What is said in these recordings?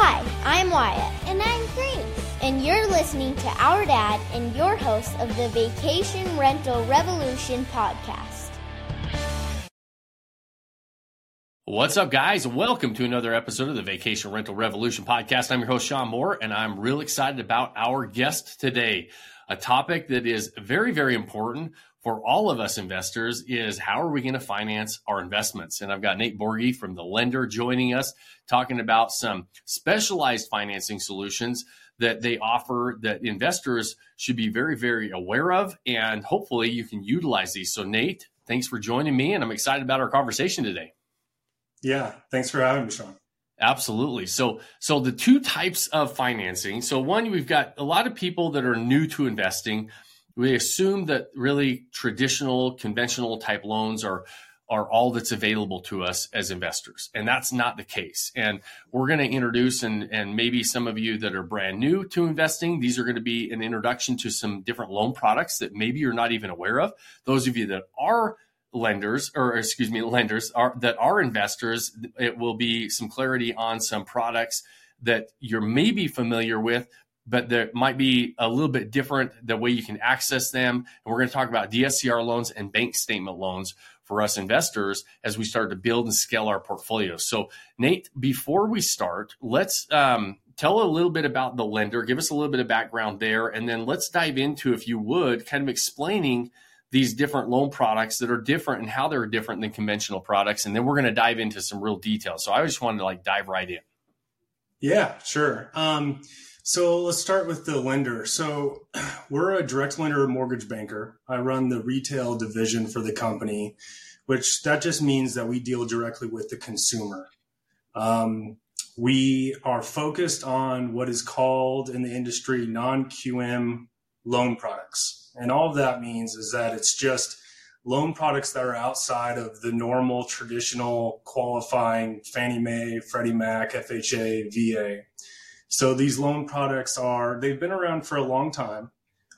Hi, I'm Wyatt. And I'm Grace. And you're listening to Our Dad and your host of the Vacation Rental Revolution podcast. What's up, guys? Welcome to another episode of the Vacation Rental Revolution podcast. I'm your host, Shawn Moore, and I'm real excited about our guest today. A topic that is very, very important for all of us investors is how are we going to finance our investments? And I've got Nate Borghi from the lender joining us, talking about some specialized financing solutions that they offer that investors should be very, very aware of. And hopefully you can utilize these. So, Nate, thanks for joining me. And I'm excited about our conversation today. Yeah, thanks for having me, Shawn. Absolutely. So, so the two types of financing. So, one, we've got a lot of people that are new to investing we assume that really traditional, conventional type loans are are all that's available to us as investors. And that's not the case. And we're going to introduce, and, and maybe some of you that are brand new to investing, these are going to be an introduction to some different loan products that maybe you're not even aware of. Those of you that are lenders, or excuse me, lenders are that are investors, it will be some clarity on some products that you're maybe familiar with, but there might be a little bit different the way you can access them. And we're going to talk about DSCR loans and bank statement loans for us investors as we start to build and scale our portfolios. So, Nate, before we start, let's um, tell a little bit about the lender, give us a little bit of background there, and then let's dive into, if you would, kind of explaining these different loan products that are different and how they're different than conventional products. And then we're going to dive into some real details. So, I just wanted to like dive right in. Yeah, sure. Um, so let's start with the lender. So we're a direct lender mortgage banker. I run the retail division for the company, which that just means that we deal directly with the consumer. Um, we are focused on what is called in the industry non-QM loan products. And all that means is that it's just loan products that are outside of the normal traditional qualifying Fannie Mae, Freddie Mac, FHA, VA. So these loan products are, they've been around for a long time.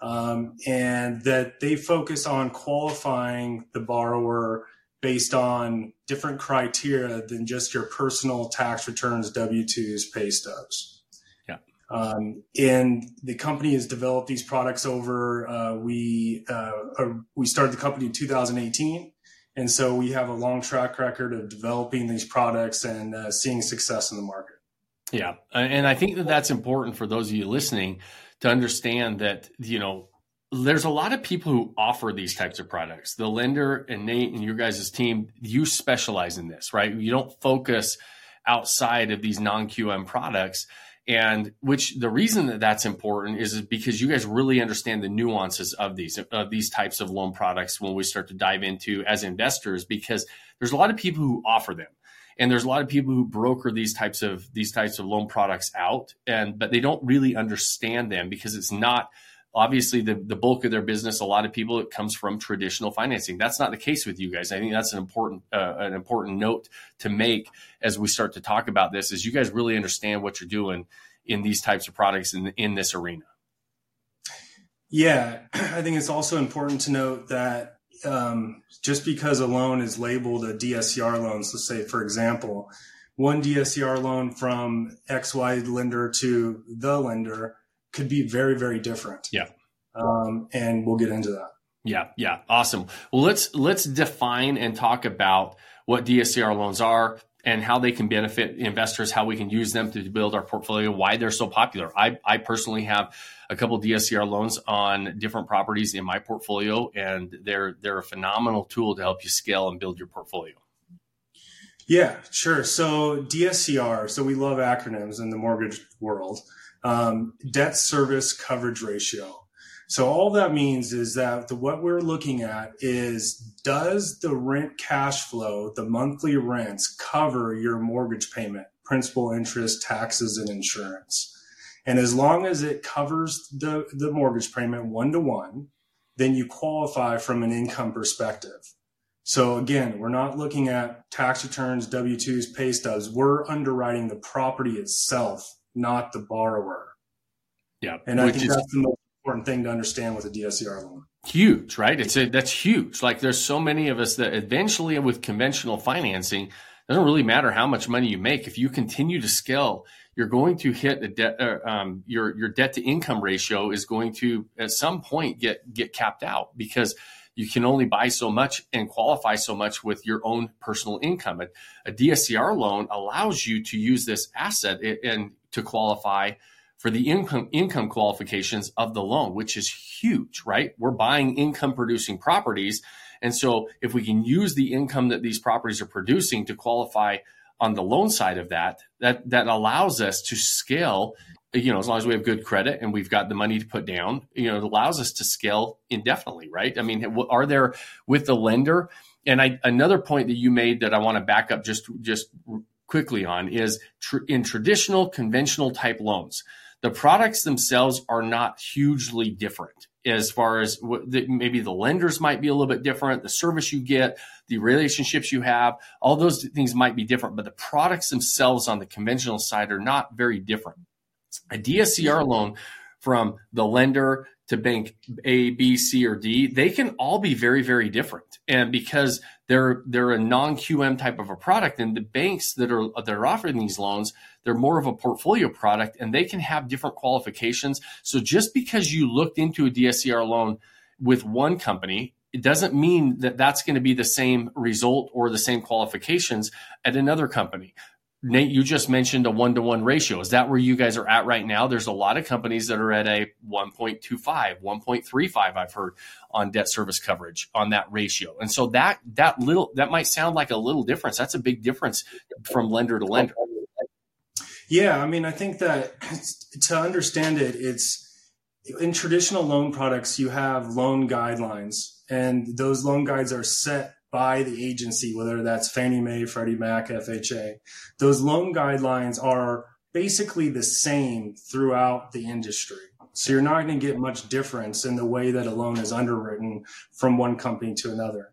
Um, and that they focus on qualifying the borrower based on different criteria than just your personal tax returns, W 2s, pay stubs. Yeah. Um, and the company has developed these products over, uh, we, uh, uh, we started the company in 2018. And so we have a long track record of developing these products and uh, seeing success in the market. Yeah. Uh, and I think that that's important for those of you listening to understand that, you know, there's a lot of people who offer these types of products. The lender and Nate and your guys' team, you specialize in this, right? You don't focus outside of these non QM products. And which the reason that that's important is because you guys really understand the nuances of these of these types of loan products when we start to dive into as investors because there's a lot of people who offer them and there's a lot of people who broker these types of these types of loan products out and but they don't really understand them because it's not obviously the, the bulk of their business a lot of people it comes from traditional financing. That's not the case with you guys. I think that's an important uh, an important note to make as we start to talk about this is you guys really understand what you're doing in these types of products in, in this arena. Yeah. I think it's also important to note that um, just because a loan is labeled a DSCR loan, so say for example, one DSCR loan from XY lender to the lender could be very, very different. Yeah. Um, and we'll get into that. Yeah, yeah, awesome. Well, let's let's define and talk about what DSCR loans are and how they can benefit investors, how we can use them to build our portfolio, why they're so popular. I, I personally have a couple DSCR loans on different properties in my portfolio, and they're they're a phenomenal tool to help you scale and build your portfolio. Yeah, sure. So DSCR, so we love acronyms in the mortgage world. Um, debt service coverage ratio. So all that means is that the, what we're looking at is does the rent cash flow, the monthly rents cover your mortgage payment, principal, interest, taxes, and insurance? And as long as it covers the, the mortgage payment one to one, then you qualify from an income perspective. So again, we're not looking at tax returns, W-2s, pay stubs. We're underwriting the property itself, not the borrower. Yeah. And I think is- that's the most important thing to understand with a DSCR loan. Huge, right? It's a, that's huge. Like there's so many of us that eventually with conventional financing, doesn't really matter how much money you make. If you continue to scale, you're going to hit a debt. Uh, um, your your debt to income ratio is going to at some point get get capped out because you can only buy so much and qualify so much with your own personal income. A, a DSCR loan allows you to use this asset and to qualify for the income income qualifications of the loan, which is huge, right? We're buying income producing properties and so if we can use the income that these properties are producing to qualify on the loan side of that, that that allows us to scale, you know, as long as we have good credit and we've got the money to put down, you know, it allows us to scale indefinitely, right? I mean, are there with the lender? And I, another point that you made that I want to back up just just quickly on is tr- in traditional conventional type loans, the products themselves are not hugely different as far as the, maybe the lenders might be a little bit different, the service you get, the relationships you have, all those things might be different, but the products themselves on the conventional side are not very different. A DSCR loan from the lender to bank A, B, C, or D, they can all be very, very different. And because they're they're a non-QM type of a product, and the banks that are that are offering these loans, they're more of a portfolio product and they can have different qualifications. So just because you looked into a DSCR loan with one company, it doesn't mean that that's going to be the same result or the same qualifications at another company. Nate, you just mentioned a one to one ratio. Is that where you guys are at right now? There's a lot of companies that are at a 1.25, 1.35, I've heard on debt service coverage on that ratio. And so that, that little, that might sound like a little difference. That's a big difference from lender to lender. Yeah, I mean, I think that to understand it, it's in traditional loan products, you have loan guidelines, and those loan guides are set by the agency, whether that's Fannie Mae, Freddie Mac, FHA. Those loan guidelines are basically the same throughout the industry. So you're not going to get much difference in the way that a loan is underwritten from one company to another.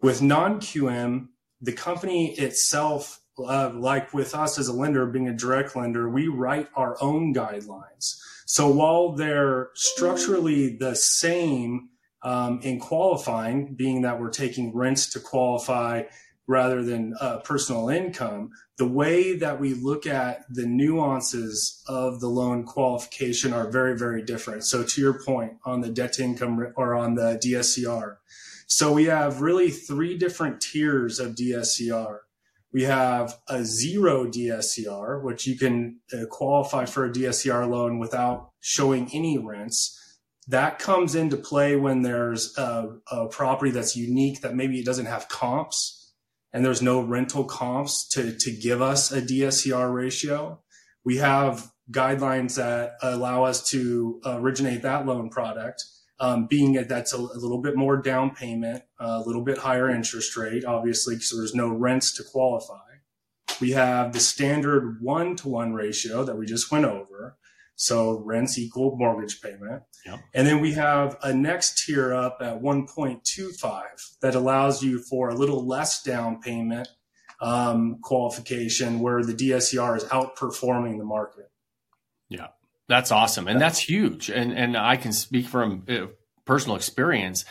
With non QM, the company itself uh, like with us as a lender, being a direct lender, we write our own guidelines. So while they're structurally the same um, in qualifying, being that we're taking rents to qualify rather than uh, personal income, the way that we look at the nuances of the loan qualification are very, very different. So to your point on the debt to income or on the DSCR. So we have really three different tiers of DSCR. We have a zero DSCR, which you can uh, qualify for a DSCR loan without showing any rents. That comes into play when there's a, a property that's unique that maybe it doesn't have comps and there's no rental comps to, to give us a DSCR ratio. We have guidelines that allow us to originate that loan product um, being that that's a, a, little bit more down payment, a little bit higher interest rate, obviously, because there's no rents to qualify. We have the standard one to one ratio that we just went over. So rents equal mortgage payment. Yep. And then we have a next tier up at 1.25 that allows you for a little less down payment um, qualification where the DSCR is outperforming the market. Yeah. That's awesome, and that's huge. And and I can speak from uh, personal experience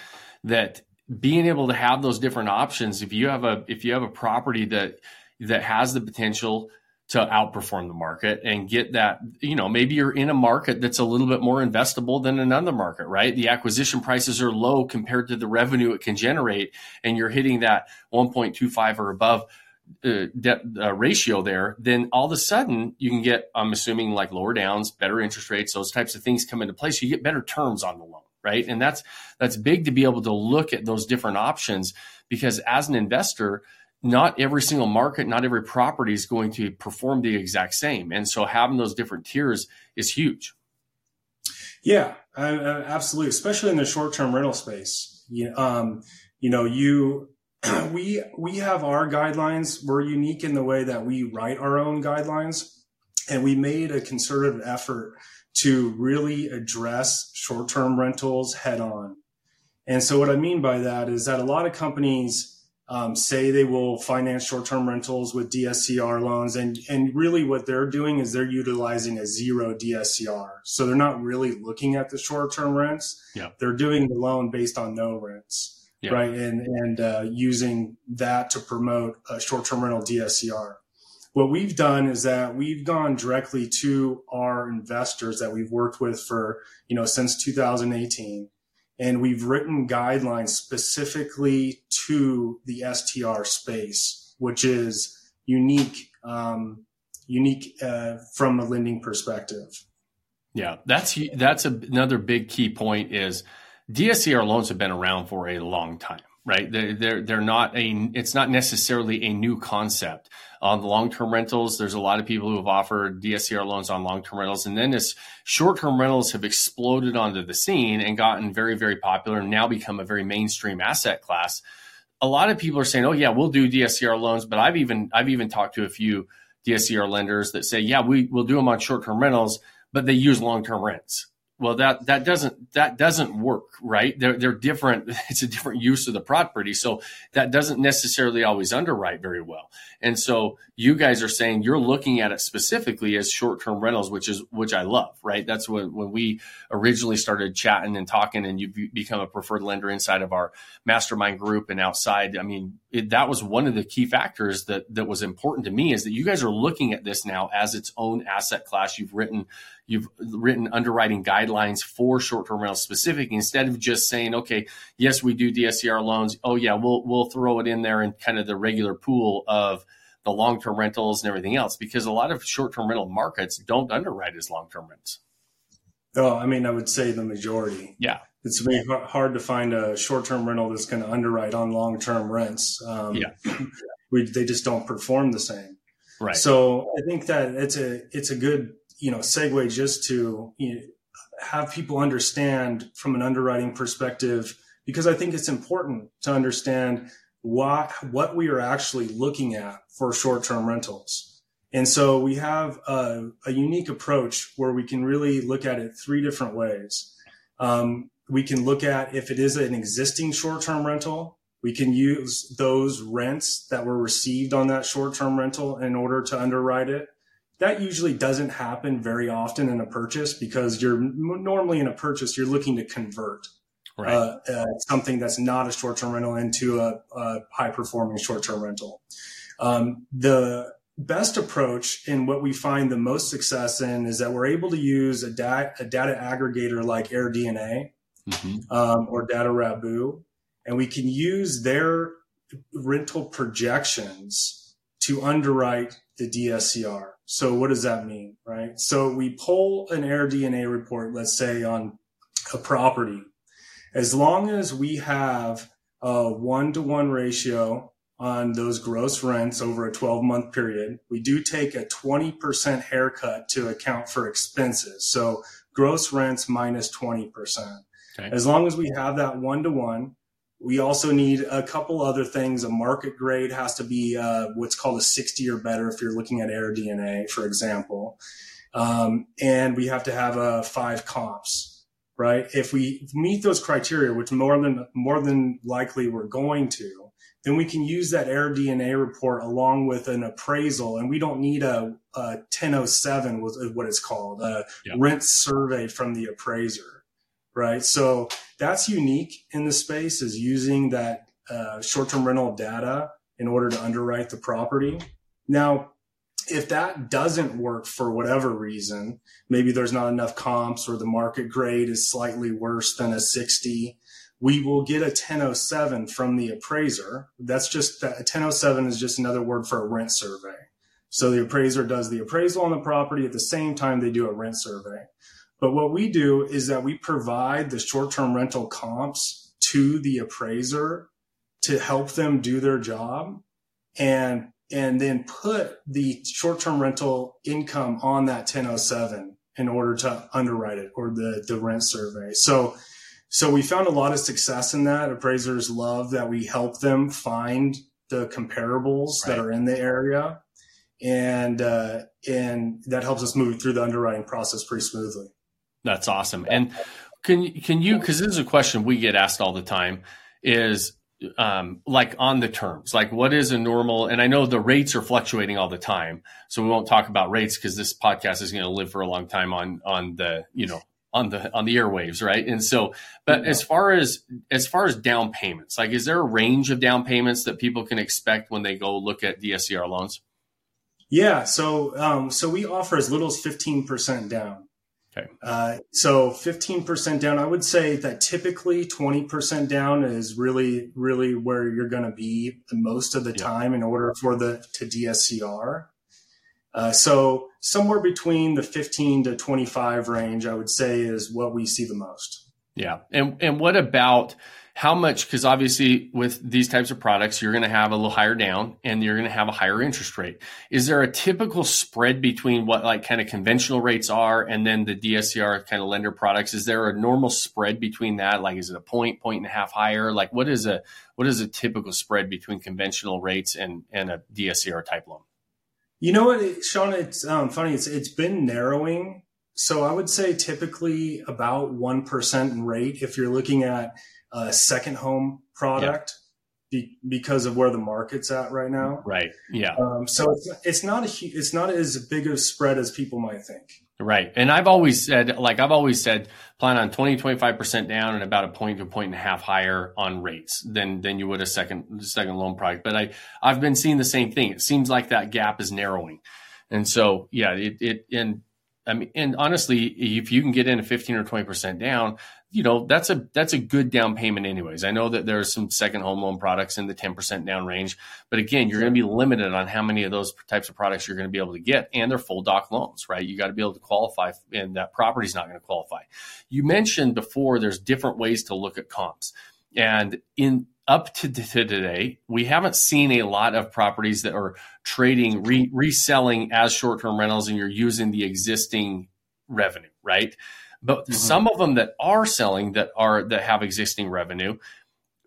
that being able to have those different options. If you have a if you have a property that that has the potential to outperform the market and get that, you know, maybe you're in a market that's a little bit more investable than another market, right? The acquisition prices are low compared to the revenue it can generate, and you're hitting that 1.25 or above uh, debt uh, ratio there, then all of a sudden you can get, I'm assuming like lower downs, better interest rates, those types of things come into place. You get better terms on the loan, right? And that's that's big to be able to look at those different options because as an investor, not every single market, not every property is going to perform the exact same, and so having those different tiers is huge. Yeah, absolutely, especially in the short-term rental space. You, um, you know, you we we have our guidelines. We're unique in the way that we write our own guidelines, and we made a concerted effort to really address short-term rentals head on. And so, what I mean by that is that a lot of companies um, say they will finance short-term rentals with DSCR loans, and and really what they're doing is they're utilizing a zero DSCR. So they're not really looking at the short-term rents. Yeah. They're doing the loan based on no rents. yeah. right? And and uh, using that to promote a short-term rental DSCR. What we've done is that we've gone directly to our investors that we've worked with for you know since 2018, and we've written guidelines specifically to the STR space, which is unique, um, unique uh, from a lending perspective. Yeah, that's that's a, another big key point is DSCR loans have been around for a long time, right? They're, they're, they're not a, it's not necessarily a new concept. On the long term rentals, there's a lot of people who have offered DSCR loans on long term rentals. And then as short term rentals have exploded onto the scene and gotten very, very popular and now become a very mainstream asset class, a lot of people are saying, oh, yeah, we'll do DSCR loans. But I've even, I've even talked to a few DSCR lenders that say, yeah, we, we'll do them on short term rentals, but they use long term rents well that that doesn't that doesn't work right? They're, they're different it's a different use of the property so that doesn't necessarily always underwrite very well. And so you guys are saying you're looking at it specifically as short-term rentals which is which i love right? That's when, when we originally started chatting and talking and you've become a preferred lender inside of our mastermind group and outside i mean it, that was one of the key factors that that was important to me is that you guys are looking at this now as its own asset class. You've written you've written underwriting guidelines for short-term rentals specific instead of just saying, okay, yes, we do DSCR loans. Oh yeah, we'll we'll throw it in there in kind of the regular pool of the long-term rentals and everything else because a lot of short-term rental markets don't underwrite as long-term rents. Oh, I mean, I would say the majority. Yeah. It's very hard to find a short-term rental that's going to underwrite on long-term rents. Um, yeah. We, they just don't perform the same. Right. So I think that it's a it's a good you know segue just to you know, have people understand from an underwriting perspective because I think it's important to understand what what we are actually looking at for short-term rentals. And so we have a, a unique approach where we can really look at it three different ways. Um, we can look at if it is an existing short-term rental, we can use those rents that were received on that short-term rental in order to underwrite it that usually doesn't happen very often in a purchase because you're normally in a purchase you're looking to convert right. uh, uh, something that's not a short-term rental into a, a high-performing short-term rental um, the best approach and what we find the most success in is that we're able to use a, da- a data aggregator like AirDNA mm-hmm. um, or DataRabu, and we can use their rental projections to underwrite the DSCR. So what does that mean, right? So we pull an AirDNA report, let's say on a property. As long as we have a one to one ratio on those gross rents over a 12 month period, we do take a 20% haircut to account for expenses. So gross rents minus 20%. Okay. As long as we have that one to one, we also need a couple other things. A market grade has to be uh, what's called a 60 or better if you're looking at AirDNA, for example. Um, and we have to have a five comps, right? If we meet those criteria, which more than more than likely we're going to, then we can use that AirDNA report along with an appraisal, and we don't need a, a 1007 what it's called, a yeah. rent survey from the appraiser right? So that's unique in the space is using that uh, short-term rental data in order to underwrite the property. Now, if that doesn't work for whatever reason, maybe there's not enough comps or the market grade is slightly worse than a 60, we will get a 1007 from the appraiser. That's just a 1007 is just another word for a rent survey. So the appraiser does the appraisal on the property at the same time they do a rent survey. But what we do is that we provide the short term rental comps to the appraiser to help them do their job and and then put the short term rental income on that 1007 in order to underwrite it or the, the rent survey. So so we found a lot of success in that. Appraisers love that we help them find the comparables right. that are in the area, and uh, and that helps us move through the underwriting process pretty smoothly. That's awesome. And can can you because this is a question we get asked all the time is um, like on the terms, like what is a normal? And I know the rates are fluctuating all the time, so we won't talk about rates because this podcast is going to live for a long time on on the you know on the on the airwaves, right? And so, but yeah. as far as as far as down payments, like, is there a range of down payments that people can expect when they go look at DSCR loans? Yeah, so um, so we offer as little as fifteen percent down. Okay. Uh, so 15% down, I would say that typically 20% down is really, really where you're going to be the most of the yeah. time in order for the to DSCR. Uh, so somewhere between the 15 to 25 range, I would say is what we see the most. Yeah. And, and what about how much because obviously with these types of products you're going to have a little higher down and you're going to have a higher interest rate. Is there a typical spread between what like kind of conventional rates are and then the dscr kind of lender products? Is there a normal spread between that? Like is it a point point and a half higher? Like what is a what is a typical spread between conventional rates and and a dscr type loan? You know what shawn it's um, funny it's it's been narrowing. So i would say typically about 1% rate if you're looking at a second home product yeah. be, because of where the market's at right now. Right. Yeah. Um, so it's, it's not a it's not as big a spread as people might think. Right. And I've always said, like I've always said, plan on 20, 25% down and about a point to a point and a half higher on rates than, than you would a second, second loan product. But I, I've been seeing the same thing. It seems like that gap is narrowing. And so, yeah, it, it, and I mean, and honestly, if you can get in a 15 or 20% down, you know, that's a, that's a good down payment anyways. I know that there are some second home loan products in the 10% down range, but again, you're going to be limited on how many of those types of products you're going to be able to get and they're full doc loans, right? You got to be able to qualify and that property's not going to qualify. You mentioned before there's different ways to look at comps and in, up to today, we haven't seen a lot of properties that are trading, re- reselling as short term rentals, and you're using the existing revenue, right? But mm-hmm. some of them that are selling that are that have existing revenue,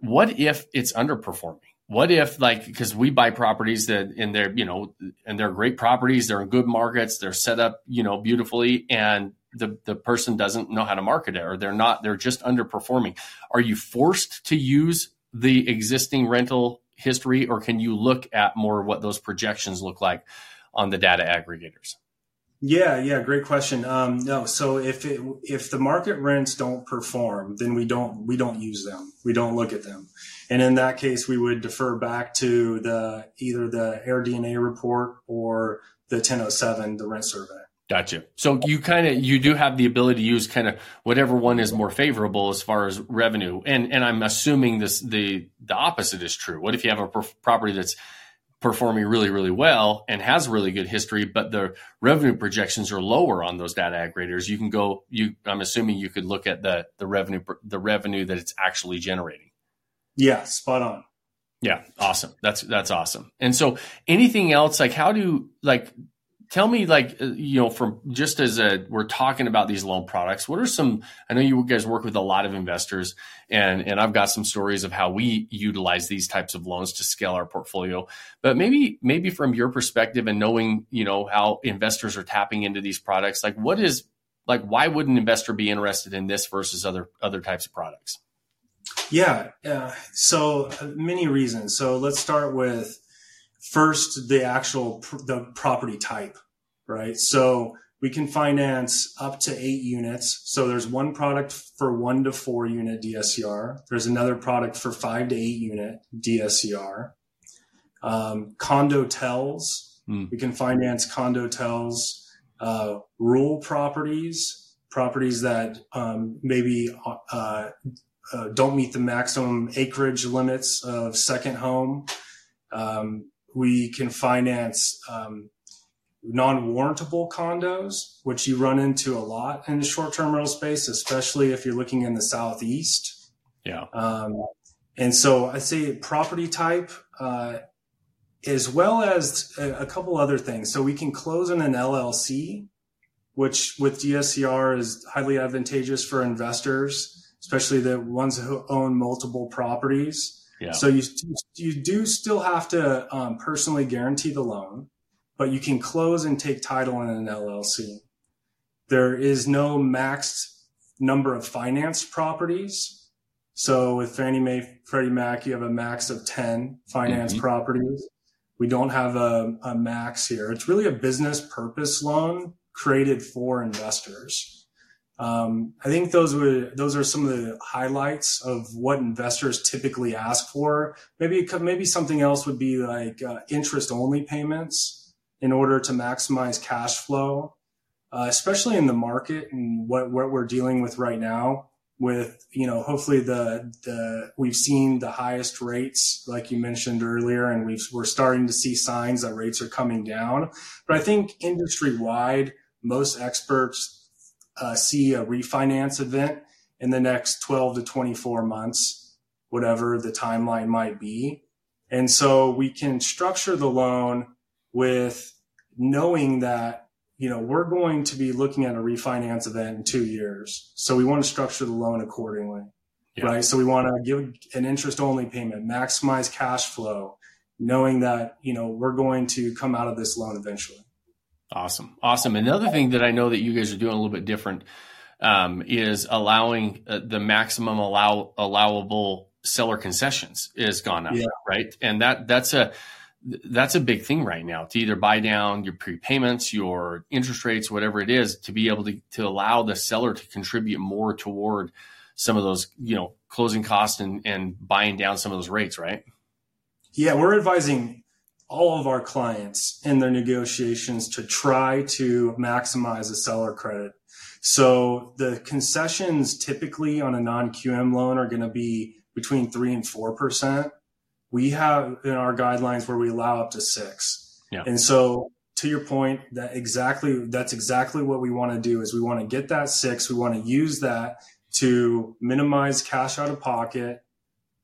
what if it's underperforming? What if like because we buy properties that in their you know and they're great properties, they're in good markets, they're set up you know beautifully, and the the person doesn't know how to market it or they're not they're just underperforming. Are you forced to use the existing rental history, or can you look at more what those projections look like on the data aggregators? Yeah, yeah, great question. Um, no, so if it, if the market rents don't perform, then we don't we don't use them. We don't look at them, and in that case, we would defer back to the either the AirDNA report or the 1007, the rent survey. Gotcha. So you kind of you do have the ability to use kind of whatever one is more favorable as far as revenue, and and I'm assuming this the the opposite is true. What if you have a property that's performing really really well and has really good history, but the revenue projections are lower on those data aggregators? You can go. You I'm assuming you could look at the the revenue the revenue that it's actually generating. Yeah, spot on. Yeah, awesome. That's that's awesome. And so, anything else like how do like tell me like uh, you know from just as a we're talking about these loan products what are some i know you guys work with a lot of investors and and i've got some stories of how we utilize these types of loans to scale our portfolio. But maybe maybe from your perspective and knowing you know how investors are tapping into these products like what is like why would an investor be interested in this versus other other types of products? Yeah uh, so uh, many reasons. So let's start with first the actual pr- the property type, right? So we can finance up to eight units. So there's one product for one to four unit DSCR. There's another product for five to eight unit DSCR. Um, condotels. Mm. We can finance condotels, uh, rural properties, properties that um, maybe uh, uh, don't meet the maximum acreage limits of second home. Um, we can finance um, non-warrantable condos, which you run into a lot in the short-term rental space, especially if you're looking in the southeast. Yeah. Um, and so I say property type, uh, as well as a, a, couple other things. So we can close in an LLC, which with DSCR is highly advantageous for investors, especially the ones who own multiple properties. Yeah. So you you do still have to um, personally guarantee the loan, but you can close and take title in an LLC. There is no maxed number of financed properties. So with Fannie Mae, Freddie Mac, you have a max of 10 financed mm-hmm. properties. We don't have a, a max here. It's really a business purpose loan created for investors. Um, I think those were those are some of the highlights of what investors typically ask for. Maybe maybe something else would be like uh, interest only payments in order to maximize cash flow, uh, especially in the market and what what we're dealing with right now. With you know, hopefully the the we've seen the highest rates, like you mentioned earlier, and we've we're starting to see signs that rates are coming down. But I think industry wide, most experts uh, see a refinance event in the next 12 to 24 months, whatever the timeline might be. And so we can structure the loan with knowing that, you know, we're going to be looking at a refinance event in two years. So we want to structure the loan accordingly. Yeah. Right. So we want to give an interest only payment, maximize cash flow, knowing that, you know, we're going to come out of this loan eventually. Awesome. Awesome. Another thing that I know that you guys are doing a little bit different um, is allowing uh, the maximum allow allowable seller concessions is gone up, yeah. right? And that that's a that's a big thing right now to either buy down your prepayments, your interest rates, whatever it is, to be able to to allow the seller to contribute more toward some of those, you know, closing costs and and buying down some of those rates, right? Yeah, we're advising all of our clients in their negotiations to try to maximize a seller credit. So the concessions typically on a non-QM loan are going to be between three and four percent. We have in our guidelines where we allow up to six. Yeah. And so to your point, that exactly that's exactly what we want to do is we want to get that six. We want to use that to minimize cash out of pocket,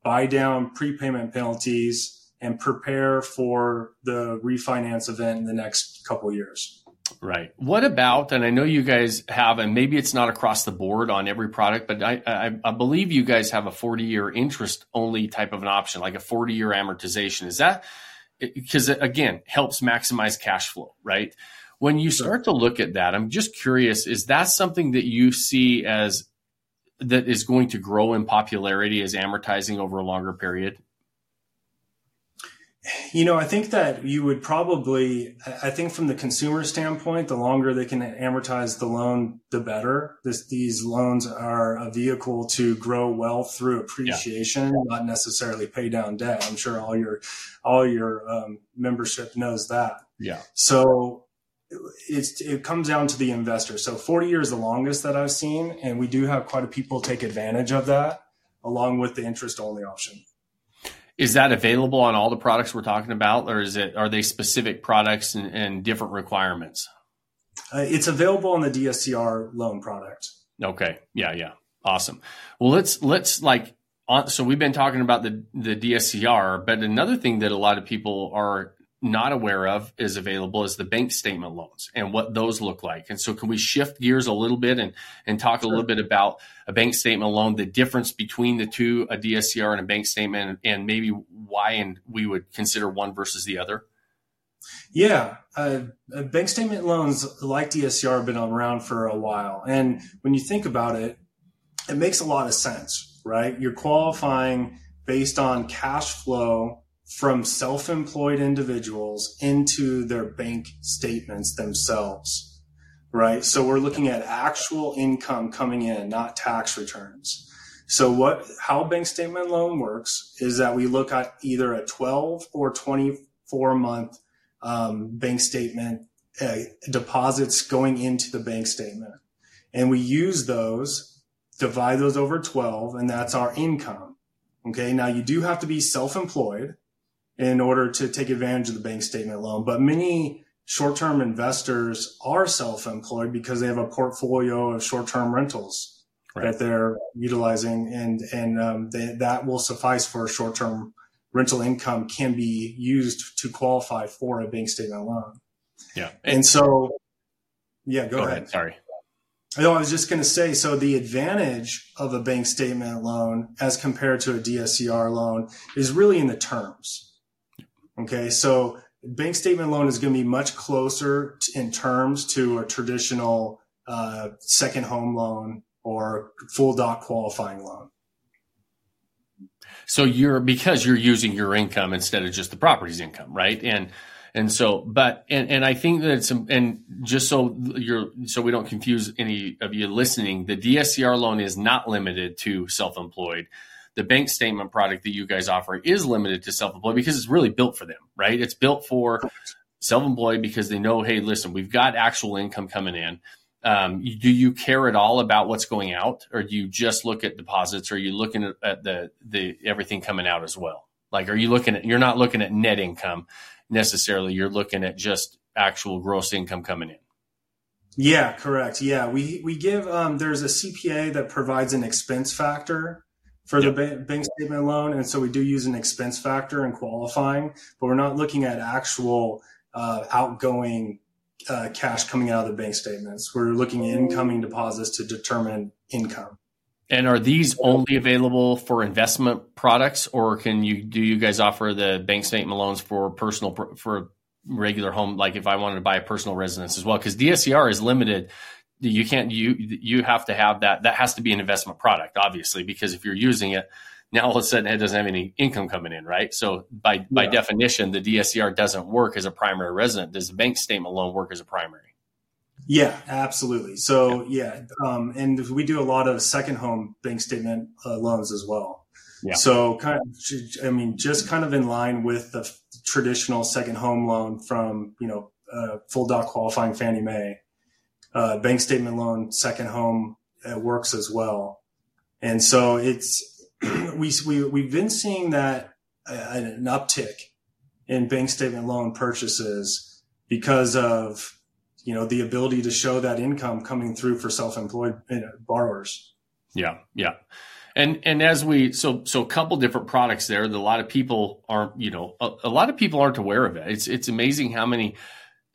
buy down prepayment penalties, and prepare for the refinance event in the next couple years. Right. What about, and I know you guys have, and maybe it's not across the board on every product, but I, I, I believe you guys have a 40 year interest only type of an option, like a 40 year amortization. Is that, because again, helps maximize cash flow, right? When you start to look at that, I'm just curious, is that something that you see as that is going to grow in popularity as amortizing over a longer period? You know, I think that you would probably, I think from the consumer standpoint, the longer they can amortize the loan, the better. This, these loans are a vehicle to grow wealth through appreciation, yeah. not necessarily pay down debt. I'm sure all your, all your um, membership knows that. Yeah. So it's, it comes down to the investor. So 40 years the longest that I've seen, and we do have quite a people take advantage of that along with the interest only option. Is that available on all the products we're talking about, or is it are they specific products and, and different requirements? Uh, it's available on the DSCR loan product. Okay, yeah, yeah, awesome. Well, let's let's like on, so we've been talking about the the DSCR, but another thing that a lot of people are not aware of is available is the bank statement loans and what those look like. And so can we shift gears a little bit and, and talk sure. a little bit about a bank statement loan, the difference between the two, a DSCR and a bank statement, and maybe why and we would consider one versus the other? Yeah, uh, bank statement loans like DSCR have been around for a while. And when you think about it, it makes a lot of sense, right? You're qualifying based on cash flow from self-employed individuals into their bank statements themselves, right? So we're looking at actual income coming in, not tax returns. So what, how bank statement loan works is that we look at either a 12 or 24 month um, bank statement uh, deposits going into the bank statement. And we use those, divide those over 12, and that's our income. Okay. Now you do have to be self-employed in order to take advantage of the bank statement loan. But many short-term investors are self-employed because they have a portfolio of short-term rentals right. that they're utilizing, and and um, they, that will suffice for short-term rental income can be used to qualify for a bank statement loan. Yeah, and, and so yeah, go, go ahead. ahead. Sorry. No, I was just going to say, so the advantage of a bank statement loan as compared to a DSCR loan is really in the terms. Okay. So bank statement loan is going to be much closer in terms to a traditional uh, second home loan or full doc qualifying loan. So you're because you're using your income instead of just the property's income, right? And And so, but and and I think that it's and just so you're so we don't confuse any of you listening, the DSCR loan is not limited to self-employed. The bank statement product that you guys offer is limited to self-employed because it's really built for them, right? It's built for self-employed because they know, hey, listen, we've got actual income coming in. Um, do you care at all about what's going out, or do you just look at deposits, or are you looking at, the the everything coming out as well? Like, are you looking at? You're not looking at net income necessarily. You're looking at just actual gross income coming in. Yeah, correct. Yeah, we we give um, there's a CPA that provides an expense factor for yep. the bank statement loan, and so we do use an expense factor in qualifying, but we're not looking at actual uh, outgoing uh, cash coming out of the bank statements. We're looking at incoming deposits to determine income. And are these only available for investment products, or can you do you guys offer the bank statement loans for personal for regular home? Like if I wanted to buy a personal residence as well, because DSCR is limited. You can't you you have to have that. That has to be an investment product, obviously, because if you're using it now, all of a sudden it doesn't have any income coming in, right? So by by definition, the DSCR doesn't work as a primary resident. Does the bank statement loan work as a primary? Yeah, absolutely. So yeah, um, and we do a lot of second home bank statement uh, loans as well. Yeah. So kind of, I mean, just kind of in line with the traditional second home loan from you know uh, full doc qualifying Fannie Mae, uh, bank statement loan second home uh, works as well, and so it's we we we've been seeing that uh, an uptick in bank statement loan purchases because of you know the ability to show that income coming through for self-employed borrowers. Yeah yeah. And and as we so so a couple different products there that a lot of people aren't you know a, a, lot of people aren't aware of it. It's it's amazing how many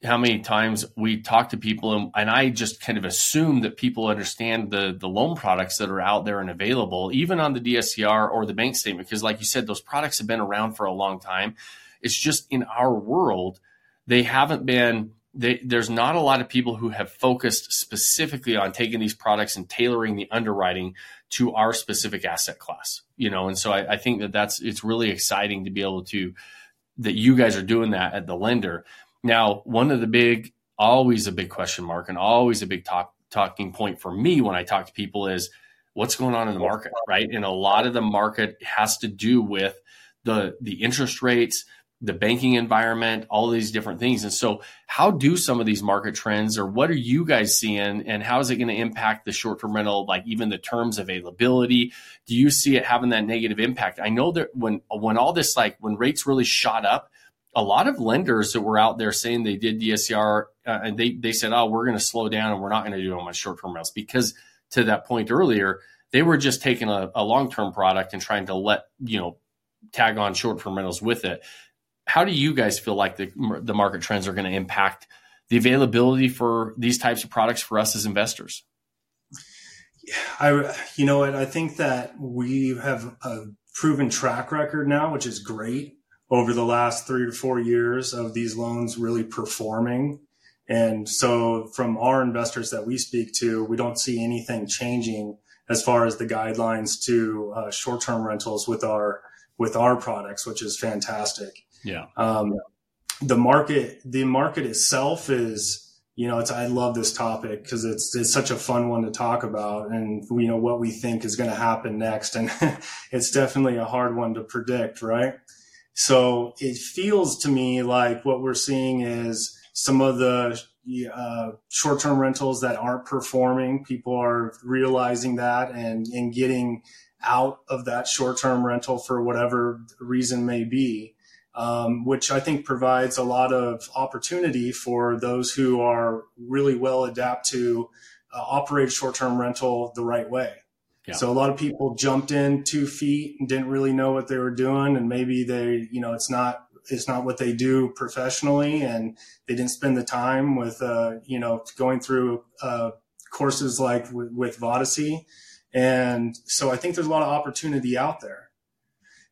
how many times we talk to people and, and i just kind of assume that people understand the the loan products that are out there and available even on the dscr or the bank statement because like you said those products have been around for a long time. It's just in our world they haven't been they, there's not a lot of people who have focused specifically on taking these products and tailoring the underwriting to our specific asset class you know? And so I, I, think that that's it's really exciting to be able to that you guys are doing that at the lender now one of the big always a big question mark and always a big talk, talking point for me when i talk to people is what's going on in the market right and a lot of the market has to do with the the interest rates the banking environment, all these different things. And so, how do some of these market trends, or what are you guys seeing, and how is it going to impact the short term rental, like even the terms availability? Do you see it having that negative impact? I know that when when all this, like when rates really shot up, a lot of lenders that were out there saying they did DSCR, uh, and they they said, "Oh, we're going to slow down and we're not going to do it on my short term rentals," because to that point earlier, they were just taking a, a long term product and trying to let you know tag on short term rentals with it. How do you guys feel like the the market trends are going to impact the availability for these types of products for us as investors? I, you know what, I think that we have a proven track record now, which is great over the last three to four years of these loans really performing. And so from our investors that we speak to, we don't see anything changing as far as the guidelines to uh, short-term rentals with our, with our products, which is fantastic. Yeah. Um, the market, the market itself is, you know, it's, I love this topic because it's, it's such a fun one to talk about and, you know, what we think is going to happen next. And it's definitely a hard one to predict, right? So it feels to me like what we're seeing is some of the uh, short-term rentals that aren't performing. People are realizing that and, and getting out of that short-term rental for whatever reason may be um, which I think provides a lot of opportunity for those who are really well adapt to uh, operate short-term rental the right way. So a lot of people jumped in two feet and didn't really know what they were doing, and maybe they, you know, it's not it's not what they do professionally, and they didn't spend the time with, uh, you know, going through uh, courses like w- with Vodacy, and so I think there's a lot of opportunity out there.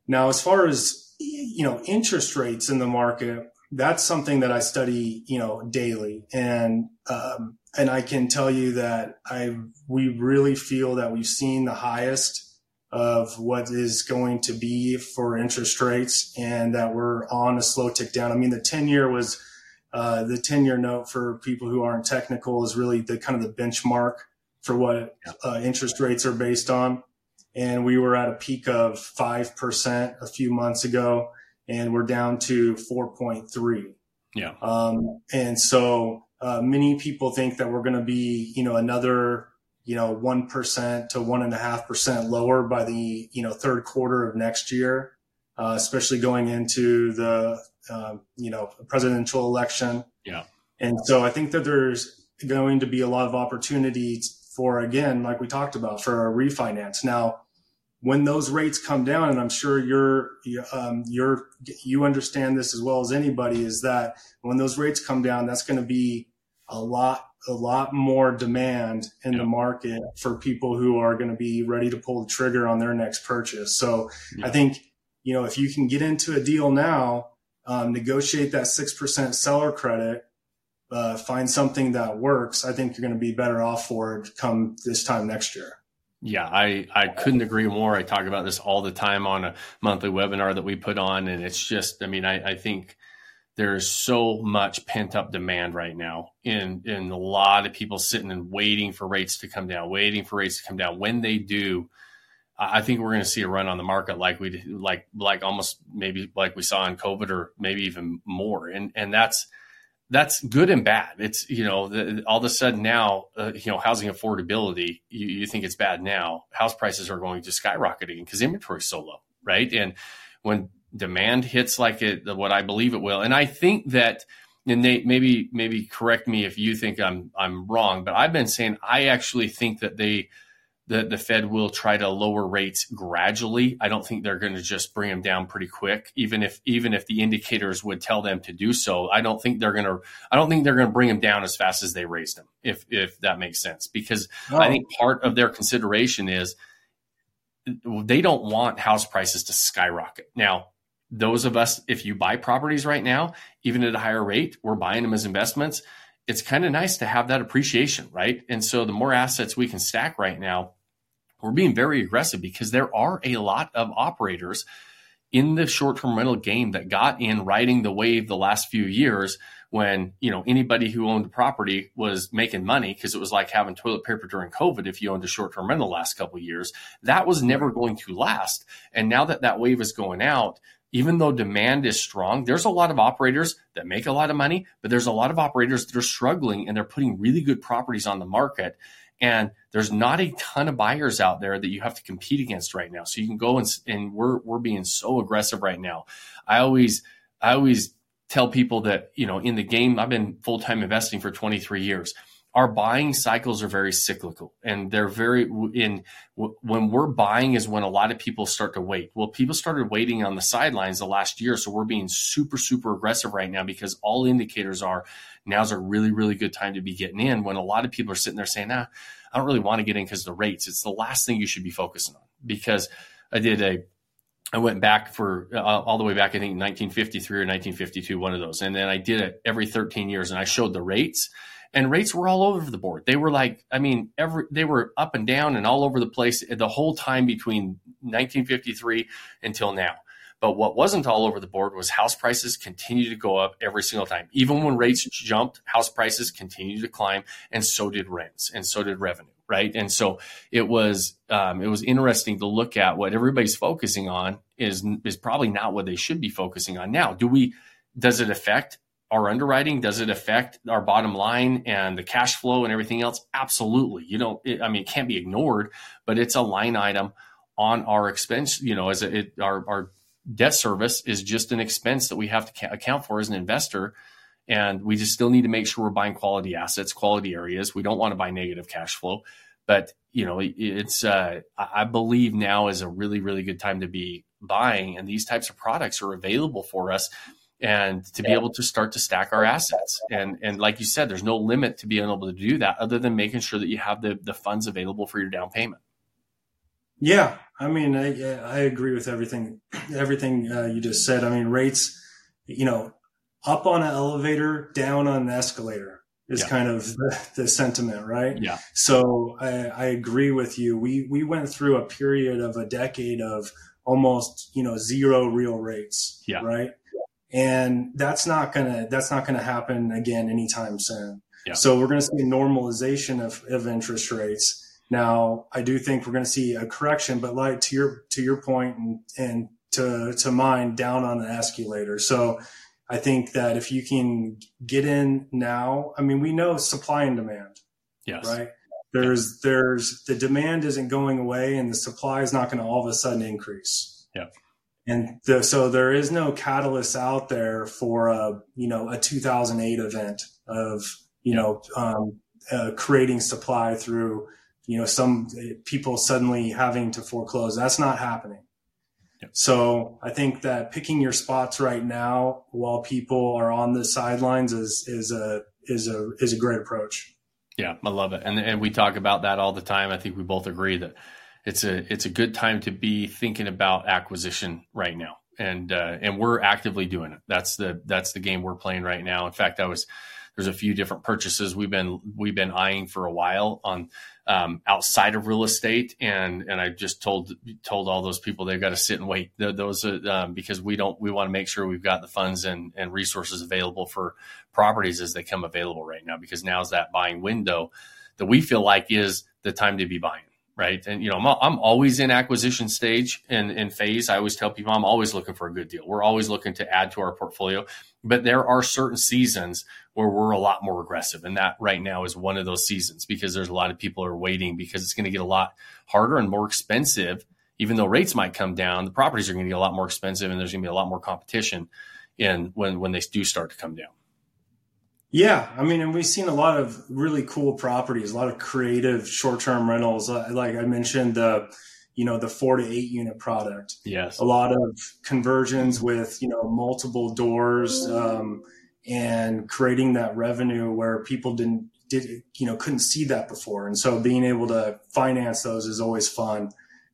Now, as far as you know, interest rates in the market, that's something that I study, you know, daily. And, um, and I can tell you that I, we really feel that we've seen the highest of what is going to be for interest rates and that we're on a slow tick down. I mean, the 10 year was uh, the 10 year note for people who aren't technical is really the kind of the benchmark for what uh, interest rates are based on. And we were at a peak of 5% a few months ago and we're down to 4.3. Yeah. Um, and so uh, many people think that we're going to be, you know, another, you know, 1% to 1.5% lower by the, you know, third quarter of next year, uh, especially going into the, uh, you know, presidential election. Yeah. And so I think that there's going to be a lot of opportunities for, again, like we talked about, for a refinance. Now, when those rates come down, and I'm sure you're um, you're you understand this as well as anybody, is that when those rates come down, that's going to be a lot a lot more demand in yeah. the market for people who are going to be ready to pull the trigger on their next purchase. So yeah. I think you know if you can get into a deal now, um, negotiate that six percent seller credit, uh, find something that works. I think you're going to be better off for it come this time next year. Yeah, I, I couldn't agree more. I talk about this all the time on a monthly webinar that we put on. And it's just, I mean, I, I think there's so much pent up demand right now in, in a lot of people sitting and waiting for rates to come down, waiting for rates to come down. When they do, I think we're going to see a run on the market like we like, like almost maybe like we saw in COVID or maybe even more. And, and that's, that's good and bad. It's you know the, all of a sudden now uh, you know housing affordability. You, you, think it's bad now. House prices are going to skyrocket again because inventory is so low, right? And when demand hits like it, what I believe it will, and I think that, and they maybe maybe correct me if you think I'm I'm wrong, but I've been saying I actually think that they the, the Fed will try to lower rates gradually. I don't think they're going to just bring them down pretty quick, even if even if the indicators would tell them to do so. I don't think they're going to. I don't think they're going to bring them down as fast as they raised them, if if that makes sense. Because oh. I think part of their consideration is they don't want house prices to skyrocket. Now, those of us, if you buy properties right now, even at a higher rate, we're buying them as investments. It's kind of nice to have that appreciation, right? And so the more assets we can stack right now, we're being very aggressive because there are a lot of operators in the short-term rental game that got in riding the wave the last few years when you know anybody who owned a property was making money because it was like having toilet paper during covid if you owned a short-term rental last couple years. That was never going to last. And now that that wave is going out even though demand is strong there's a lot of operators that make a lot of money but there's a lot of operators that are struggling and they're putting really good properties on the market and there's not a ton of buyers out there that you have to compete against right now. So you can go and, and we're, we're being so aggressive right now. I always, I always tell people that, you know, in the game, I've been full time investing for 23 years. Our buying cycles are very cyclical and they're very in when we're buying is when a lot of people start to wait. Well, people started waiting on the sidelines the last year. So we're being super, super aggressive right now because all indicators are now's a really, really good time to be getting in when a lot of people are sitting there saying, nah, I don't really want to get in because the rates. It's the last thing you should be focusing on because I did a, I went back for uh, all the way back, I think 1953 or 1952, one of those. And then I did it every 13 years and I showed the rates and rates were all over the board. They were like, I mean, every, they were up and down and all over the place the whole time between 1953 until now. But what wasn't all over the board was house prices continued to go up every single time. Even when rates jumped, house prices continued to climb, and so did rents, and so did revenue. Right, and so it was um, it was interesting to look at what everybody's focusing on is is probably not what they should be focusing on now. Do we? Does it affect our underwriting? Does it affect our bottom line and the cash flow and everything else? Absolutely. You know, it, I mean, it can't be ignored, but it's a line item on our expense. You know, as a, it, our our debt service is just an expense that we have to account for as an investor. And we just still need to make sure we're buying quality assets, quality areas. We don't want to buy negative cash flow. But, you know, it's, uh, I believe now is a really, really good time to be buying. And these types of products are available for us and to be able to start to stack our assets. And, and like you said, there's no limit to being able to do that other than making sure that you have the, the funds available for your down payment. Yeah, I mean, I, I agree with everything everything uh, you just said. I mean, rates, you know, up on an elevator, down on an escalator. is Yeah. kind of the, the sentiment, right? Yeah. So I, I agree with you. We we went through a period of a decade of almost you know zero real rates, Yeah. right? And that's not gonna that's not gonna happen again anytime soon. Yeah. So we're gonna see a normalization of, of interest rates. Now I do think we're gonna see a correction, but like to your to your point and and to to mine down on the escalator. So I think that if you can get in now, I mean we know supply and demand Yes. right? There's there's the demand isn't going away, and the supply is not going to all of a sudden increase. Yeah. And the, so there is no catalyst out there for a you know a 2008 event of you know um, uh, creating supply through you know some people suddenly having to foreclose. That's not happening. Yep. So I think that picking your spots right now while people are on the sidelines is is a is a is a great approach. Yeah, I love it, and and we talk about that all the time. I think we both agree that it's a it's a good time to be thinking about acquisition right now, and uh, and we're actively doing it. That's the that's the game we're playing right now. In fact, I was there's a few different purchases we've been we've been eyeing for a while on um, outside of real estate, and and I just told told all those people they've got to sit and wait. Th- Those are, um, because we don't we want to make sure we've got the funds and and resources available for properties as they come available right now because now's that buying window that we feel like is the time to be buying right? And you know i'm, I'm always in acquisition stage and, phase. I always tell people i'm always looking for a good deal. We're always looking to add to our portfolio. But there are certain seasons where we're a lot more aggressive and that right now is one of those seasons because there's a lot of people are waiting because it's going to get a lot harder and more expensive. Even though rates might come down the properties are going to get a lot more expensive and there's going to be a lot more competition in when when they do start to come down Yeah, I mean, and we've seen a lot of really cool properties, a lot of creative short-term rentals. Uh, Like I mentioned, the you know the four to eight unit product, yes a lot of conversions with you know multiple doors, um, and creating that revenue where people didn't did you know couldn't see that before, and so being able to finance those is always fun.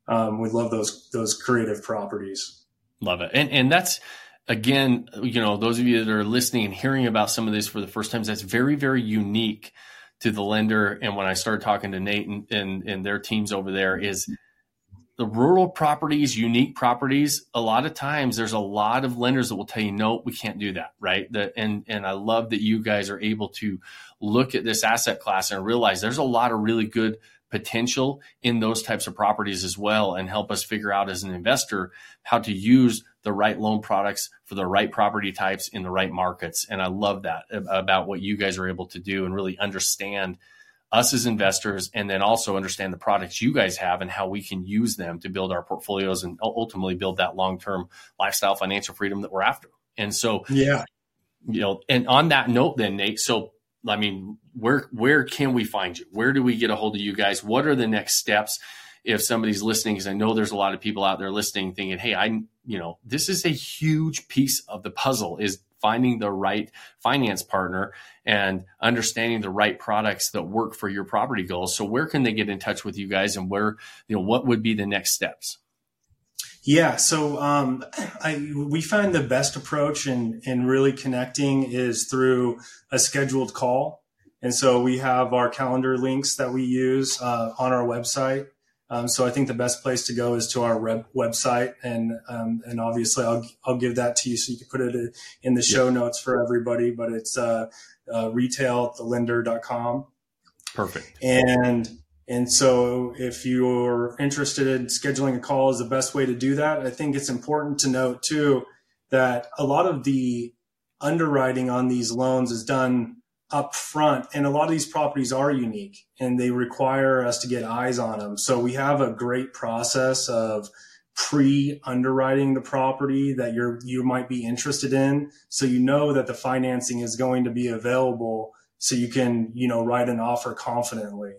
Um, we love those those creative properties. Love it. And and that's again, you know, those of you that are listening and hearing about some of this for the first times, that's very, very unique to the lender. And when I started talking to Nate and, and, and their teams over there is the rural properties, unique properties, a lot of times there's a lot of lenders that will tell you, no, we can't do that. Right. The, and, and I love that you guys are able to look at this asset class and realize there's a lot of really good potential in those types of properties as well and help us figure out as an investor how to use the right loan products for the right property types in the right markets. And I love that about what you guys are able to do and really understand us as investors and then also understand the products you guys have and how we can use them to build our portfolios and ultimately build that long-term lifestyle financial freedom that we're after. And so, Yeah, you know, and on that note then Nate, so I mean, where where can we find you? Where do we get a hold of you guys? What are the next steps? If somebody's listening, because I know there's a lot of people out there listening, thinking, "Hey, I, you know, this is a huge piece of the puzzle is finding the right finance partner and understanding the right products that work for your property goals." So, where can they get in touch with you guys, and where, you know, what would be the next steps? Yeah, so um, I, we find the best approach in, in really connecting is through a scheduled call. And so we have our calendar links that we use uh, on our website. Um, so I think the best place to go is to our web, website, and um, and obviously I'll I'll give that to you so you can put it in the show notes for everybody. But it's uh, uh, retailthelender.com. Perfect. And and so if you're interested in scheduling a call is the best way to do that. I think it's important to note too that a lot of the underwriting on these loans is done up front and a lot of these properties are unique and they require us to get eyes on them. So we have a great process of pre underwriting the property that you're you might be interested in so you know that the financing is going to be available so you can you know write an offer confidently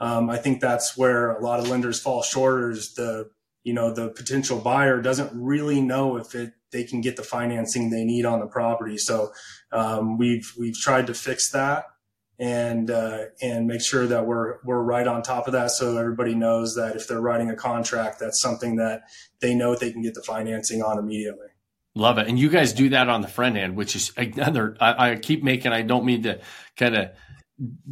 um, i think that's where a lot of lenders fall short is the you know the potential buyer doesn't really know if it they can get the financing they need on the property. So um, we've we've tried to fix that and uh, and make sure that we're we're right on top of that. So everybody knows that if they're writing a contract that's something that they know they can get the financing on immediately. Love it. And you guys do that on the front end, which is another, I, I keep making, I don't mean to kind of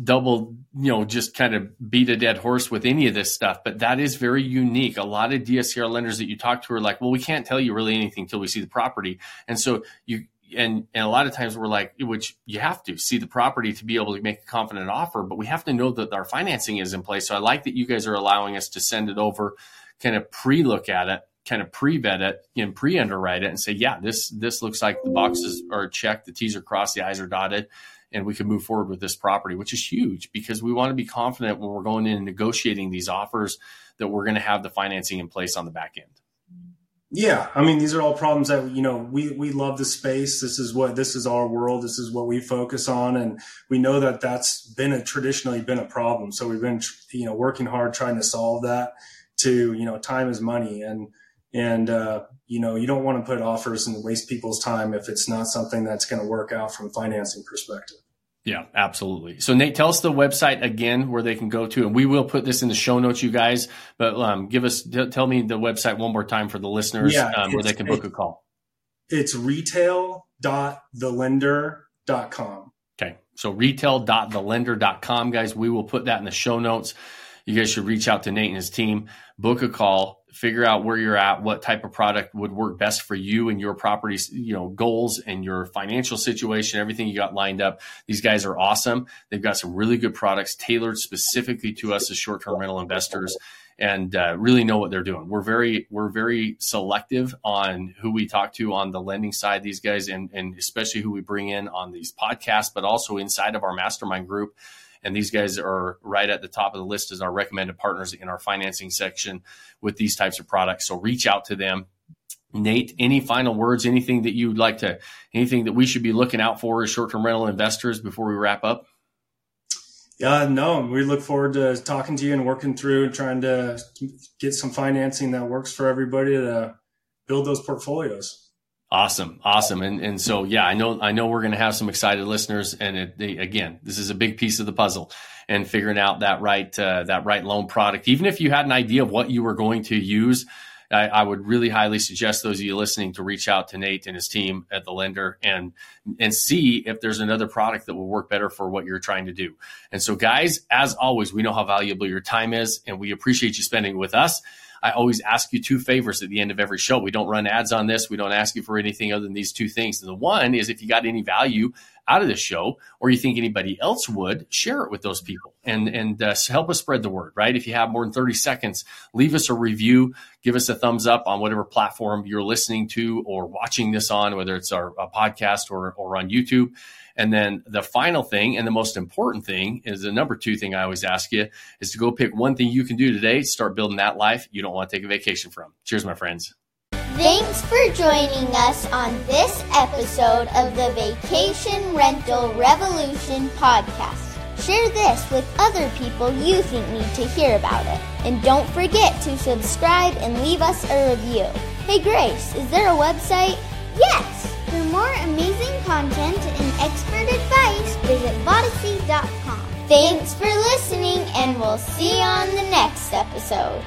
double, you know, just kind of beat a dead horse with any of this stuff, but that is very unique. A lot of DSCR lenders that you talk to are like, well, we can't tell you really anything until we see the property. And so you, and, and a lot of times we're like, which you have to see the property to be able to make a confident offer, but we have to know that our financing is in place. So I like that you guys are allowing us to send it over, kind of pre look at it kind of pre-vet it and pre-underwrite it and say, yeah, this this looks like the boxes are checked, the T's are crossed, the I's are dotted, and we can move forward with this property, which is huge because we want to be confident when we're going in and negotiating these offers that we're going to have the financing in place on the back end. Yeah, I mean these are all problems that you know we we love the space. This is what this is our world. This is what we focus on, and we know that that's been a traditionally been a problem. So we've been you know working hard trying to solve that. To you know, time is money, and and, uh, you know, you don't want to put offers and waste people's time if it's not something that's going to work out from a financing perspective. Yeah, absolutely. So Nate, tell us the website again where they can go to, and we will put this in the show notes, you guys. But um, give us, t- tell me the website one more time for the listeners yeah, um, where they can book a call. It's retail.thelender.com. Okay, so retail.thelender.com, guys. We will put that in the show notes. You guys should reach out to Nate and his team, book a call, figure out where you're at, what type of product would work best for you and your property's, you know, goals and your financial situation, everything you got lined up. These guys are awesome. They've got some really good products tailored specifically to us as short-term rental investors and uh, really know what they're doing. We're very we're very selective on who we talk to on the lending side. These guys and and especially who we bring in on these podcasts, but also inside of our mastermind group. And these guys are right at the top of the list as our recommended partners in our financing section with these types of products. So reach out to them. Nate, any final words, anything that you'd like to, anything that we should be looking out for as short term rental investors before we wrap up? Yeah, no, we look forward to talking to you and working through and trying to get some financing that works for everybody to build those portfolios. Awesome, awesome, and and so yeah, I know I know we're going to have some excited listeners, and it, they, again, this is a big piece of the puzzle, and figuring out that right uh, that right loan product. Even if you had an idea of what you were going to use, I, I, would really highly suggest those of you listening to reach out to Nate and his team at the lender and and see if there's another product that will work better for what you're trying to do. And so, guys, as always, we know how valuable your time is, and we appreciate you spending it with us. I always ask you two favors at the end of every show. We don't run ads on this. We don't ask you for anything other than these two things. And the one is if you got any value out of the show or you think anybody else would, share it with those people and, and uh, help us spread the word, right? If you have more than 30 seconds, leave us a review, give us a thumbs up on whatever platform you're listening to or watching this on, whether it's our podcast or, or on YouTube. And then the final thing and the most important thing is the number two thing I always ask you is to go pick one thing you can do today to start building that life you don't want to take a vacation from. Cheers, my friends. Thanks for joining us on this episode of the Vacation Rental Revolution podcast. Share this with other people you think need to hear about it. And don't forget to subscribe and leave us a review. Hey Grace, is there a website? Yes! For more amazing content and expert advice, visit Vodyssey.com. Thanks for listening, and we'll see you on the next episode.